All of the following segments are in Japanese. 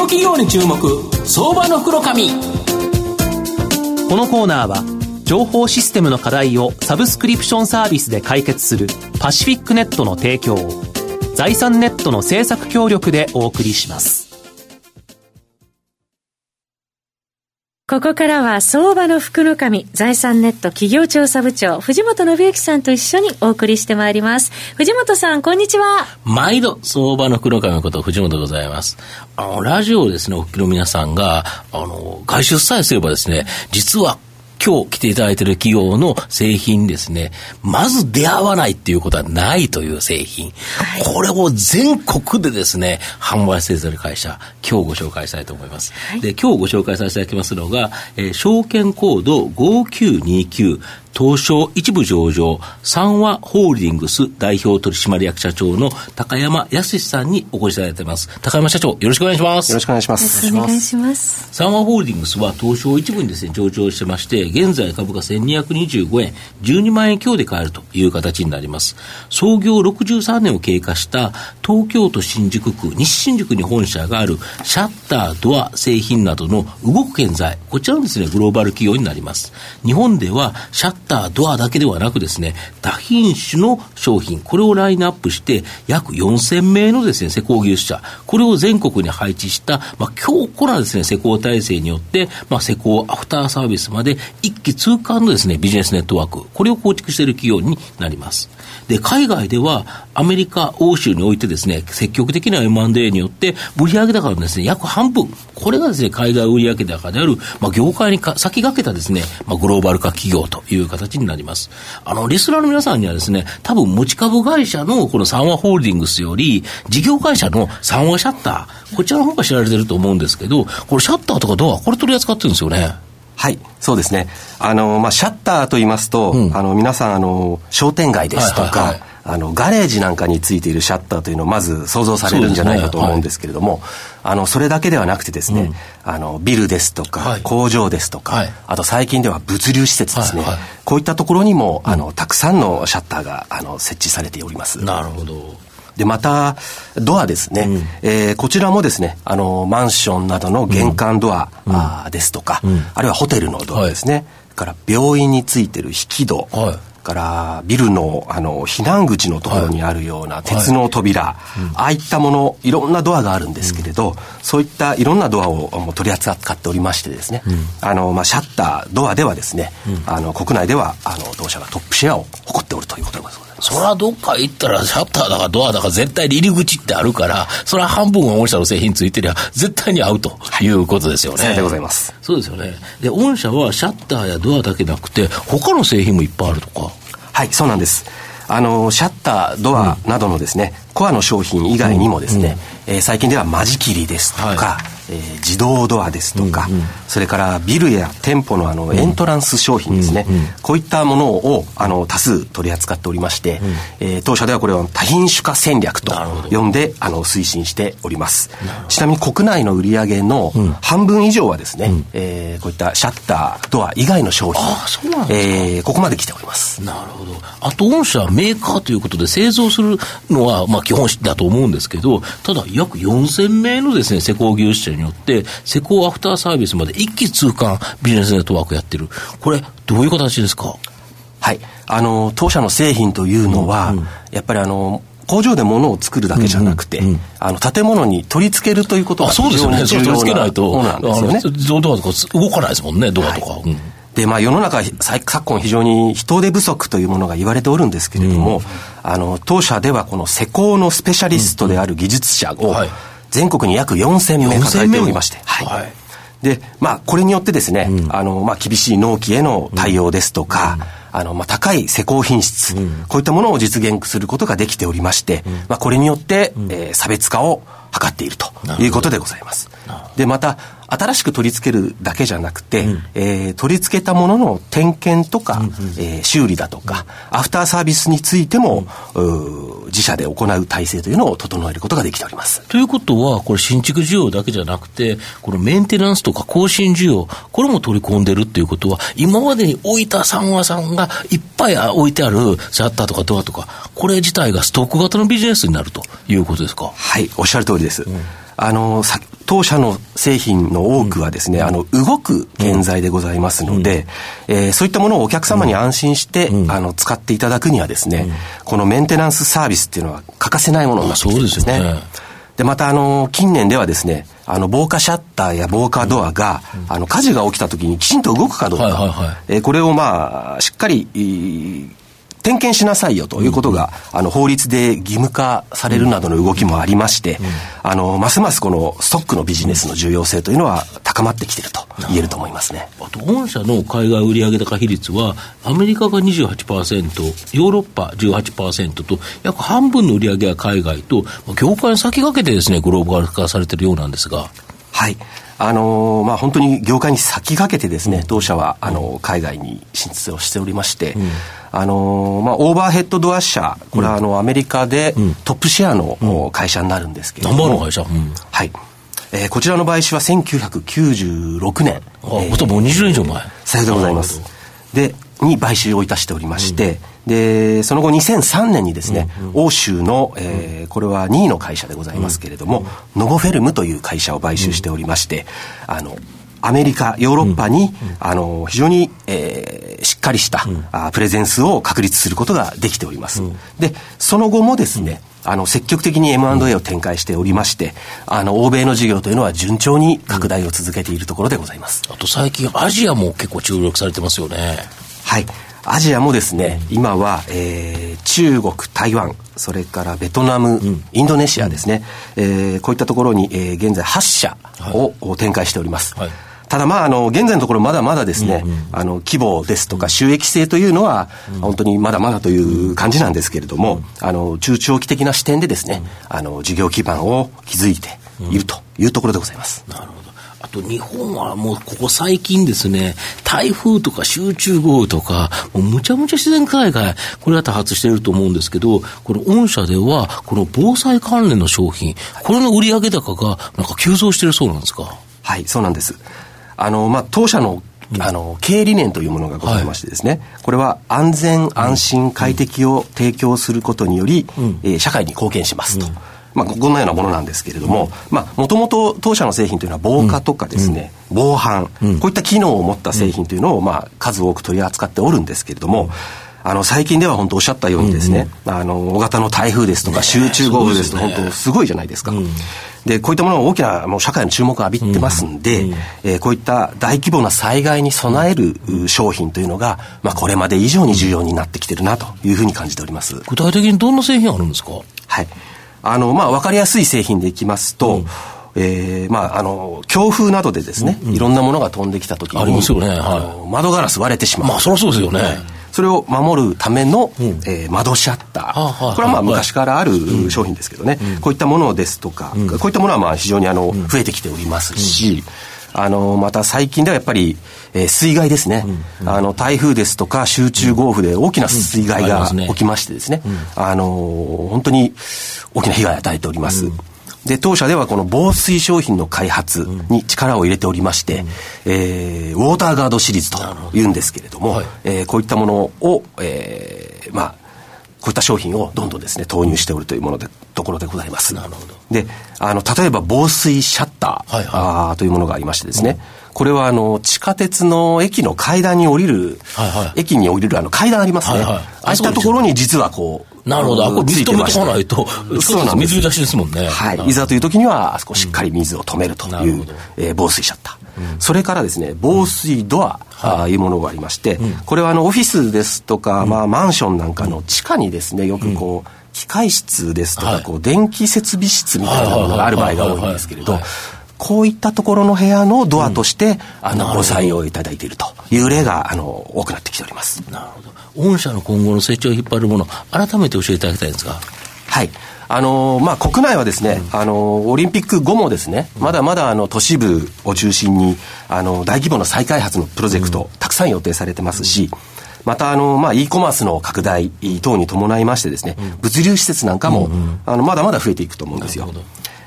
の企業に注目相場の袋このコーナーは情報システムの課題をサブスクリプションサービスで解決するパシフィックネットの提供を財産ネットの政策協力でお送りします。ここからは相場の福の神、財産ネット企業調査部長、藤本信之さんと一緒にお送りしてまいります。藤本さん、こんにちは。毎度、相場の福の神こと藤本でございます。あの、ラジオですね、お聞きの皆さんが、あの、外出さえすればですね、実は今日来ていただいている企業の製品ですね、まず出会わないっていうことはないという製品。はい、これを全国でですね、販売せてる会社、今日ご紹介したいと思います。はい、で、今日ご紹介させていただきますのが、えー、証券コード5929東証一部上場、三和ホールディングス代表取締役社長の高山康さんにお越しいただいています。高山社長、よろしくお願いします。よろしくお願いします。よろしくお願いします。三和ホールディングスは東証一部にですね、上場してまして、現在株価1225円、12万円強で買えるという形になります。創業63年を経過した東京都新宿区、西新宿に本社があるシャッター、ドア製品などの動く建材、こちらのですね、グローバル企業になります。日本ではシャッター、ドアだけではなくですね、多品種の商品、これをラインナップして、約4000名のですね、施工技術者、これを全国に配置した、まあ、強固なですね、施工体制によって、まあ、施工アフターサービスまで一気通貫のですね、ビジネスネットワーク、これを構築している企業になります。で、海外では、アメリカ、欧州においてですね、積極的な M&A によって、売上高のですね、約半分、これがですね、海外売上高である、まあ、業界にか先駆けたですね、まあ、グローバル化企業という形になります。あの、リスナーの皆さんにはですね、多分持ち株会社のこの三和ホールディングスより、事業会社の三和シャッター、こちらの方が知られてると思うんですけど、これシャッターとかドア、これ取り扱ってるんですよね。はい、そうですね。あの、まあ、シャッターと言いますと、うん、あの、皆さん、あの、商店街ですとか、はいはいはい。あのガレージなんかについているシャッターというのをまず想像されるんじゃないかと思うんですけれども、ねはい、あのそれだけではなくてですね、うん、あのビルですとか、はい、工場ですとか、はい、あと最近では物流施設ですね、こういったところにもあのたくさんのシャッターがあの設置されております。なるほどで、また、ドアですね。うん、えー、こちらもですね、あの、マンションなどの玄関ドア、うん、あですとか、うん、あるいはホテルのドアですね。はい、から病院についてる引き戸、はい。からビルのあの避難口のところにあるような鉄の扉、はいはい、ああいったものいろんなドアがあるんですけれど、うん、そういったいろんなドアを取り扱っておりましてですね、うん、あのまあ、シャッタードアではですね、うん、あの国内ではあの同社がトップシェアを誇っておるということでございます。そらどっか行ったらシャッターだかドアだか絶対に入り口ってあるから、それは半分は御社の製品ついてりゃ絶対に合うということですよね。はい、でございます。そうですよね。で、御社はシャッターやドアだけなくて、他の製品もいっぱいあるとか？はい、そうなんです。あの、シャッター、ドアなどのですね、うん、コアの商品以外にもですね、うん、えー、最近では間仕切りですとか、はい。えー、自動ドアですとか、うんうん、それからビルや店舗のあのエントランス商品ですね、うんうん、こういったものをあの多数取り扱っておりまして、うん、えー、当社ではこれを多品種化戦略と呼んであの推進しております。ちなみに国内の売上の半分以上はですね、うん、えー、こういったシャッタードア以外の商品あえー、ここまで来ております。なるほど。あと御社メーカーということで製造するのはまあ基本だと思うんですけどただ約4000名のですね施工技術者によって、施工アフターサービスまで一気通貫ビジネスネットワークやってる。これ、どういう形ですか？はい。あの、当社の製品というのは、うんうん、やっぱりあの、工場で物を作るだけじゃなくて、うんうんうん、あの建物に取り付けるということが非常に重要なものなんですよね。自動ドアとか？動かないですもんね、ドアとか。はいうんで、まあ世の中、昨今非常に人手不足というものが言われておるんですけれども、うん、あの、当社ではこの施工のスペシャリストである技術者を、全国に約4000名抱えておりまして、はい、はい、で、まあ、これによってですね、うん、あの、まあ、厳しい納期への対応ですとか、うん、あの、まあ、高い施工品質、うん、こういったものを実現することができておりまして、まあ、これによって、えー、差別化を図っているということでございます。で、また、新しく取り付けるだけじゃなくて、うん、えー、取り付けたものの点検とか、うんうん、えー、修理だとか、アフターサービスについても、うん、自社で行う体制というのを整えることができております。ということは、これ新築需要だけじゃなくて、このメンテナンスとか更新需要、これも取り込んでるっていうことは、今までに置いた三和さんがいっぱい置いてあるシャッターとかドアとか、これ自体がストック型のビジネスになるということですか？はい、おっしゃる通りです。うん。あの、当社の製品の多くはですね、うん、あの、動く建材でございますので、うん、えー、そういったものをお客様に安心して、うん、あの、使っていただくにはですね、このメンテナンスサービスっていうのは欠かせないものになってきてるんですね。でまた、あの、近年ではですね、あの、防火シャッターや防火ドアが、あの、火事が起きた時にきちんと動くかどうか、はいはいはい、えー、これをまあ、しっかり、点検しなさいよということが、うん、あの法律で義務化されるなどの動きもありまして、うん、あのますますこのストックのビジネスの重要性というのは高まってきていると言えると思いますね。あと御社の海外売上高比率はアメリカが28%ヨーロッパ18%と約半分の売上は海外と業界に先駆けてですねグローバル化されているようなんですが。はい。あのー、まあ、本当に業界に先駆けてですね、当社は、あのー、海外に進出をしておりまして、うん、あのー、まあ、オーバーヘッドドア社、これはあの、アメリカでトップシェアの会社になるんですけれども。ナンバーの会社、うん、はい。えー、こちらの買収は1996年。あ、えー、もう20年以上前。さようでございます。で、に買収をいたしておりまして、うん、で、その後2003年にですね、うんうん、欧州の、えー、これは2位の会社でございますけれども、うん、ノボフェルムという会社を買収しておりまして、あの、アメリカ、ヨーロッパに、あの、非常に、えー、しっかりした、あプレゼンスを確立することができております。で、その後もですね、あの、積極的に M&A を展開しておりまして、あの、欧米の事業というのは順調に拡大を続けているところでございます。あと最近アジアも結構注力されてますよね。はい。アジアもですね、今は、えー、中国、台湾、それからベトナム、うん、インドネシアですね、うん、えー、こういったところに、えー、現在8社を、はい、展開しております。はいただまあ、あの、現在のところまだまだですね、うんうん、あの、規模ですとか収益性というのは、本当にまだまだという感じなんですけれども、うん、あの、中長期的な視点でですね、うん、あの、事業基盤を築いているというところでございます。なるほど。あと日本はもうここ最近ですね、台風とか集中豪雨とか、もうむちゃむちゃ自然災害、これが多発していると思うんですけど、この御社では、この防災関連の商品、これの売上高がなんか急増しているそうなんですか？はい、そうなんです。あの、まあ、当社のあの、経営理念というものがございましてですね、はい、これは安全、安心、快適を提供することにより、うん、えー、社会に貢献しますと。うん。まあ、こんなようなものなんですけれども、もともと当社の製品というのは防火とかですね、うん、防犯、うん、こういった機能を持った製品というのを、まあ、数多く取り扱っておるんですけれども、あの、最近では本当おっしゃったようにですね、うんうん、あの、大型の台風ですとか、集中豪雨ですと、本当すごいじゃないですか。うんで、こういったものは大きなもう社会の注目を浴びてますんで、うん、えー、こういった大規模な災害に備える商品というのが、まあ、これまで以上に重要になってきてるなというふうに感じております。具体的にどんな製品あるんですか？はい。あの、まあ、わかりやすい製品でいきますと、うんえー、まあ、あの、強風などでですね、うんうん、いろんなものが飛んできたときに、ありますよね、はい、窓ガラス割れてしまう。まあ、そりゃそうですよね。それを守るための、うん、えー、窓シャッター。これはまあ昔からある商品ですけどね、うん、こういったものですとか、うん、こういったものはまあ非常にあの、増えてきておりますし、あの、また最近ではやっぱり、えー、水害ですね、うん。うん、あの、台風ですとか集中豪雨で大きな水害が起きましてですね、あの、本当に大きな被害を与えております。で、当社ではこの防水商品の開発に力を入れておりまして、うん、えー、ウォーターガードシリーズというんですけれども、はい、えー、こういったものを、えー、まあ、こういった商品をどんどんですね、投入しておるというもので、ところでございます。なるほど。で、あの、例えば防水シャッター、はいはい、あというものがありましてですね、うん、これはあの、地下鉄の駅の階段に降りる、はいはい、駅に降りるあの階段ありますね。はいはい、ああいったところに実はこう、なるほど。あ、これ水止めとかないと、そうなん水出しですもんね。はい。いざという時には、あそこしっかり水を止めるという、うん、えー、防水シャッター。うん、それからですね、防水ドア、あいうものがありまして、うん、これはあの、オフィスですとか、まあ、マンションなんかの地下にですね、よくこう、機械室ですとか、こう、電気設備室みたいなものがある場合が多いんですけれど、こういったところの部屋のドアとして、あの、ご採用いただいているという例が、あの、多くなってきております。なるほど。御社の今後の成長を引っ張るもの、改めて教えていただきたいんですが。はい。あのまあ、国内はですね、うん、あのオリンピック後もですね、まだまだあの都市部を中心にあの大規模な再開発のプロジェクト、うん、たくさん予定されてますし、またあの、まあ、e コマースの拡大等に伴いましてですね、うん、物流施設なんかも、あのまだまだ増えていくと思うんですよ。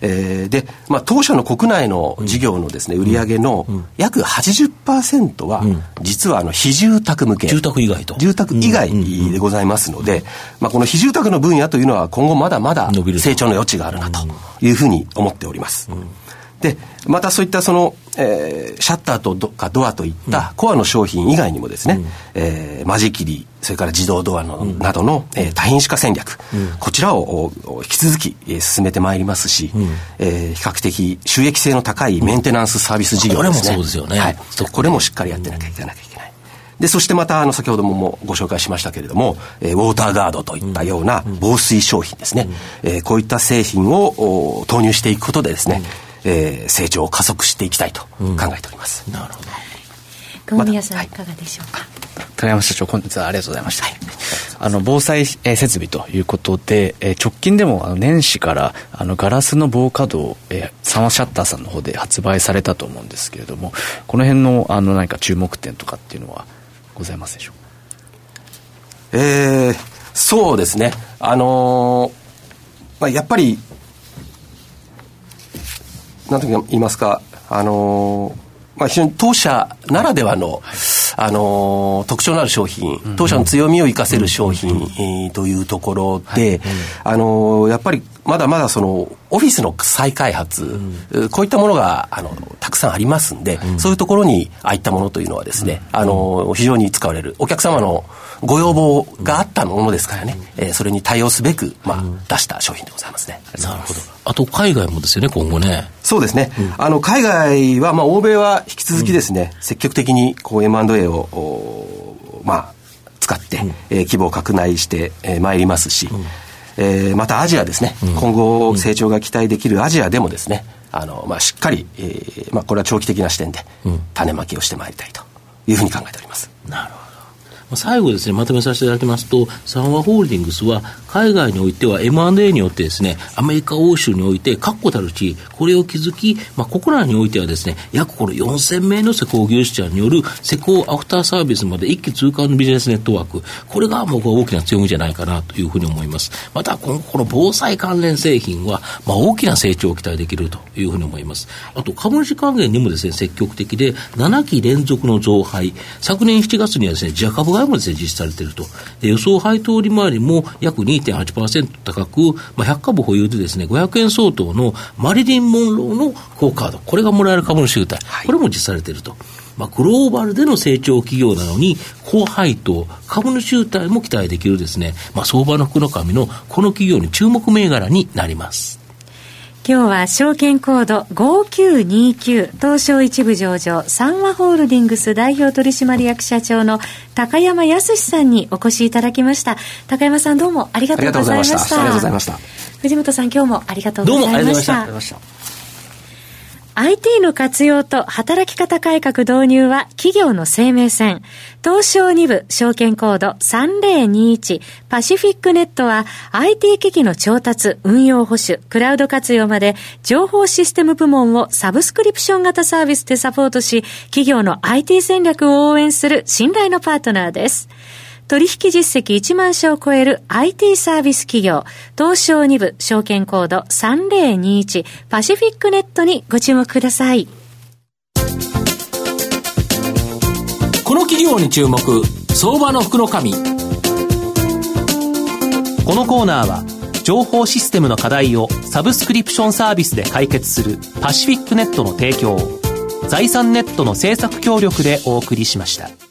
えー、で、まあ、当社の国内の事業のですね、売上の約80% 80%は、実はあの非住宅向け。住宅以外と。住宅以外でございますので、まあ、この非住宅の分野というのは今後まだまだ成長の余地があるなというふうに思っております。で、またそういったその、えー、シャッターとドかドアといったコアの商品以外にもですね、うん、えー、間仕切り、それから自動ドアの、うん、などの、えー、多品種化戦略、うん、こちらを引き続き、えー、進めてまいりますし、うん、えー、比較的収益性の高いメンテナンスサービス事業ですね。これもそうですよね。はい。これもしっかりやってなきゃいけない。で、そしてまた、あの、先ほどももご紹介しましたけれども、えー、ウォーターガードといったような防水商品ですね。うん、えー、こういった製品を投入していくことでですね、えー、成長を加速していきたいと考えております。なるほど。久保宮さん、いかがでしょうか？高山社長、本日はありがとうございました。はい、あの防災、えー、設備ということで、えー、直近でもあの年始からあのガラスの防火戸を、えー、サマーシャッターさんの方で発売されたと思うんですけれども、この辺のあの何か注目点とかっていうのはございますでしょうか？えー、そうですね。あのー、まあ、やっぱりなんと言いますか、あのーまあ、非常に当社ならではの、あのー、特徴のある商品、当社の強みを生かせる商品、えー、というところで、あのー、やっぱりまだまだそのオフィスの再開発、うん、こういったものがあのたくさんありますんで、うん、そういうところにああいったものというのはですね、うん、あの非常に使われる。お客様のご要望があったものですからね、うん、えー、それに対応すべく、まあ出した商品でございますね。なるほど。あと海外もですよね、今後ね。そうですね。あの海外は、まあ欧米は引き続きですね、積極的にこう M&A を、まあ、使って、うん、えー、規模を拡大してまい、えー、りますし、えー、またアジアですね、うん、今後成長が期待できるアジアでもですね、あの、まあ、しっかり、えー、まあ、これは長期的な視点で、種まきをしてまいりたいというふうに考えております。なるほど。最後ですね、まとめさせていただきますと、サンワホールディングスは、海外においては M&A によってですね、アメリカ欧州において確固たる地位、これを築き、まあ、国内においてはですね、約この4000名の施工技術者による施工アフターサービスまで一気通貫のビジネスネットワーク、これが僕は大きな強みじゃないかなというふうに思います。また、今後この防災関連製品は、まあ、大きな成長を期待できるというふうに思います。あと、株主還元にもですね、積極的で、7期連続の増配、昨年7月にはですね、自社株買いもで実施されていると。予想配当利回りも約2.8%高く、まあ、100株保有でですね、500円相当のマリリン・モンローのクオカード、これがもらえる株主優待、これも実施されていると。まあ、グローバルでの成長企業なのに、高配当、株主優待も期待できるですね、まあ、相場の福の神のこの企業に注目銘柄になります。今日は証券コード5929東証一部上場三和ホールディングス代表取締役社長の高山康さんにお越しいただきました。高山さんどうもありがとうございました。ありがとうございました。藤本さん今日もありがとうございました。どうもありがとうございました IT の活用と働き方改革導入は企業の生命線。東証2部証券コード3021パシフィックネットは IT 機器の調達、運用保守、クラウド活用まで情報システム部門をサブスクリプション型サービスでサポートし、企業の IT 戦略を応援する信頼のパートナーです。取引実績1万社を超える IT サービス企業、東証2部証券コード3021パシフィックネットにご注目ください。この企業に注目、相場の福の神。このコーナーは、情報システムの課題をサブスクリプションサービスで解決するパシフィックネットの提供を財産ネットの政策協力でお送りしました。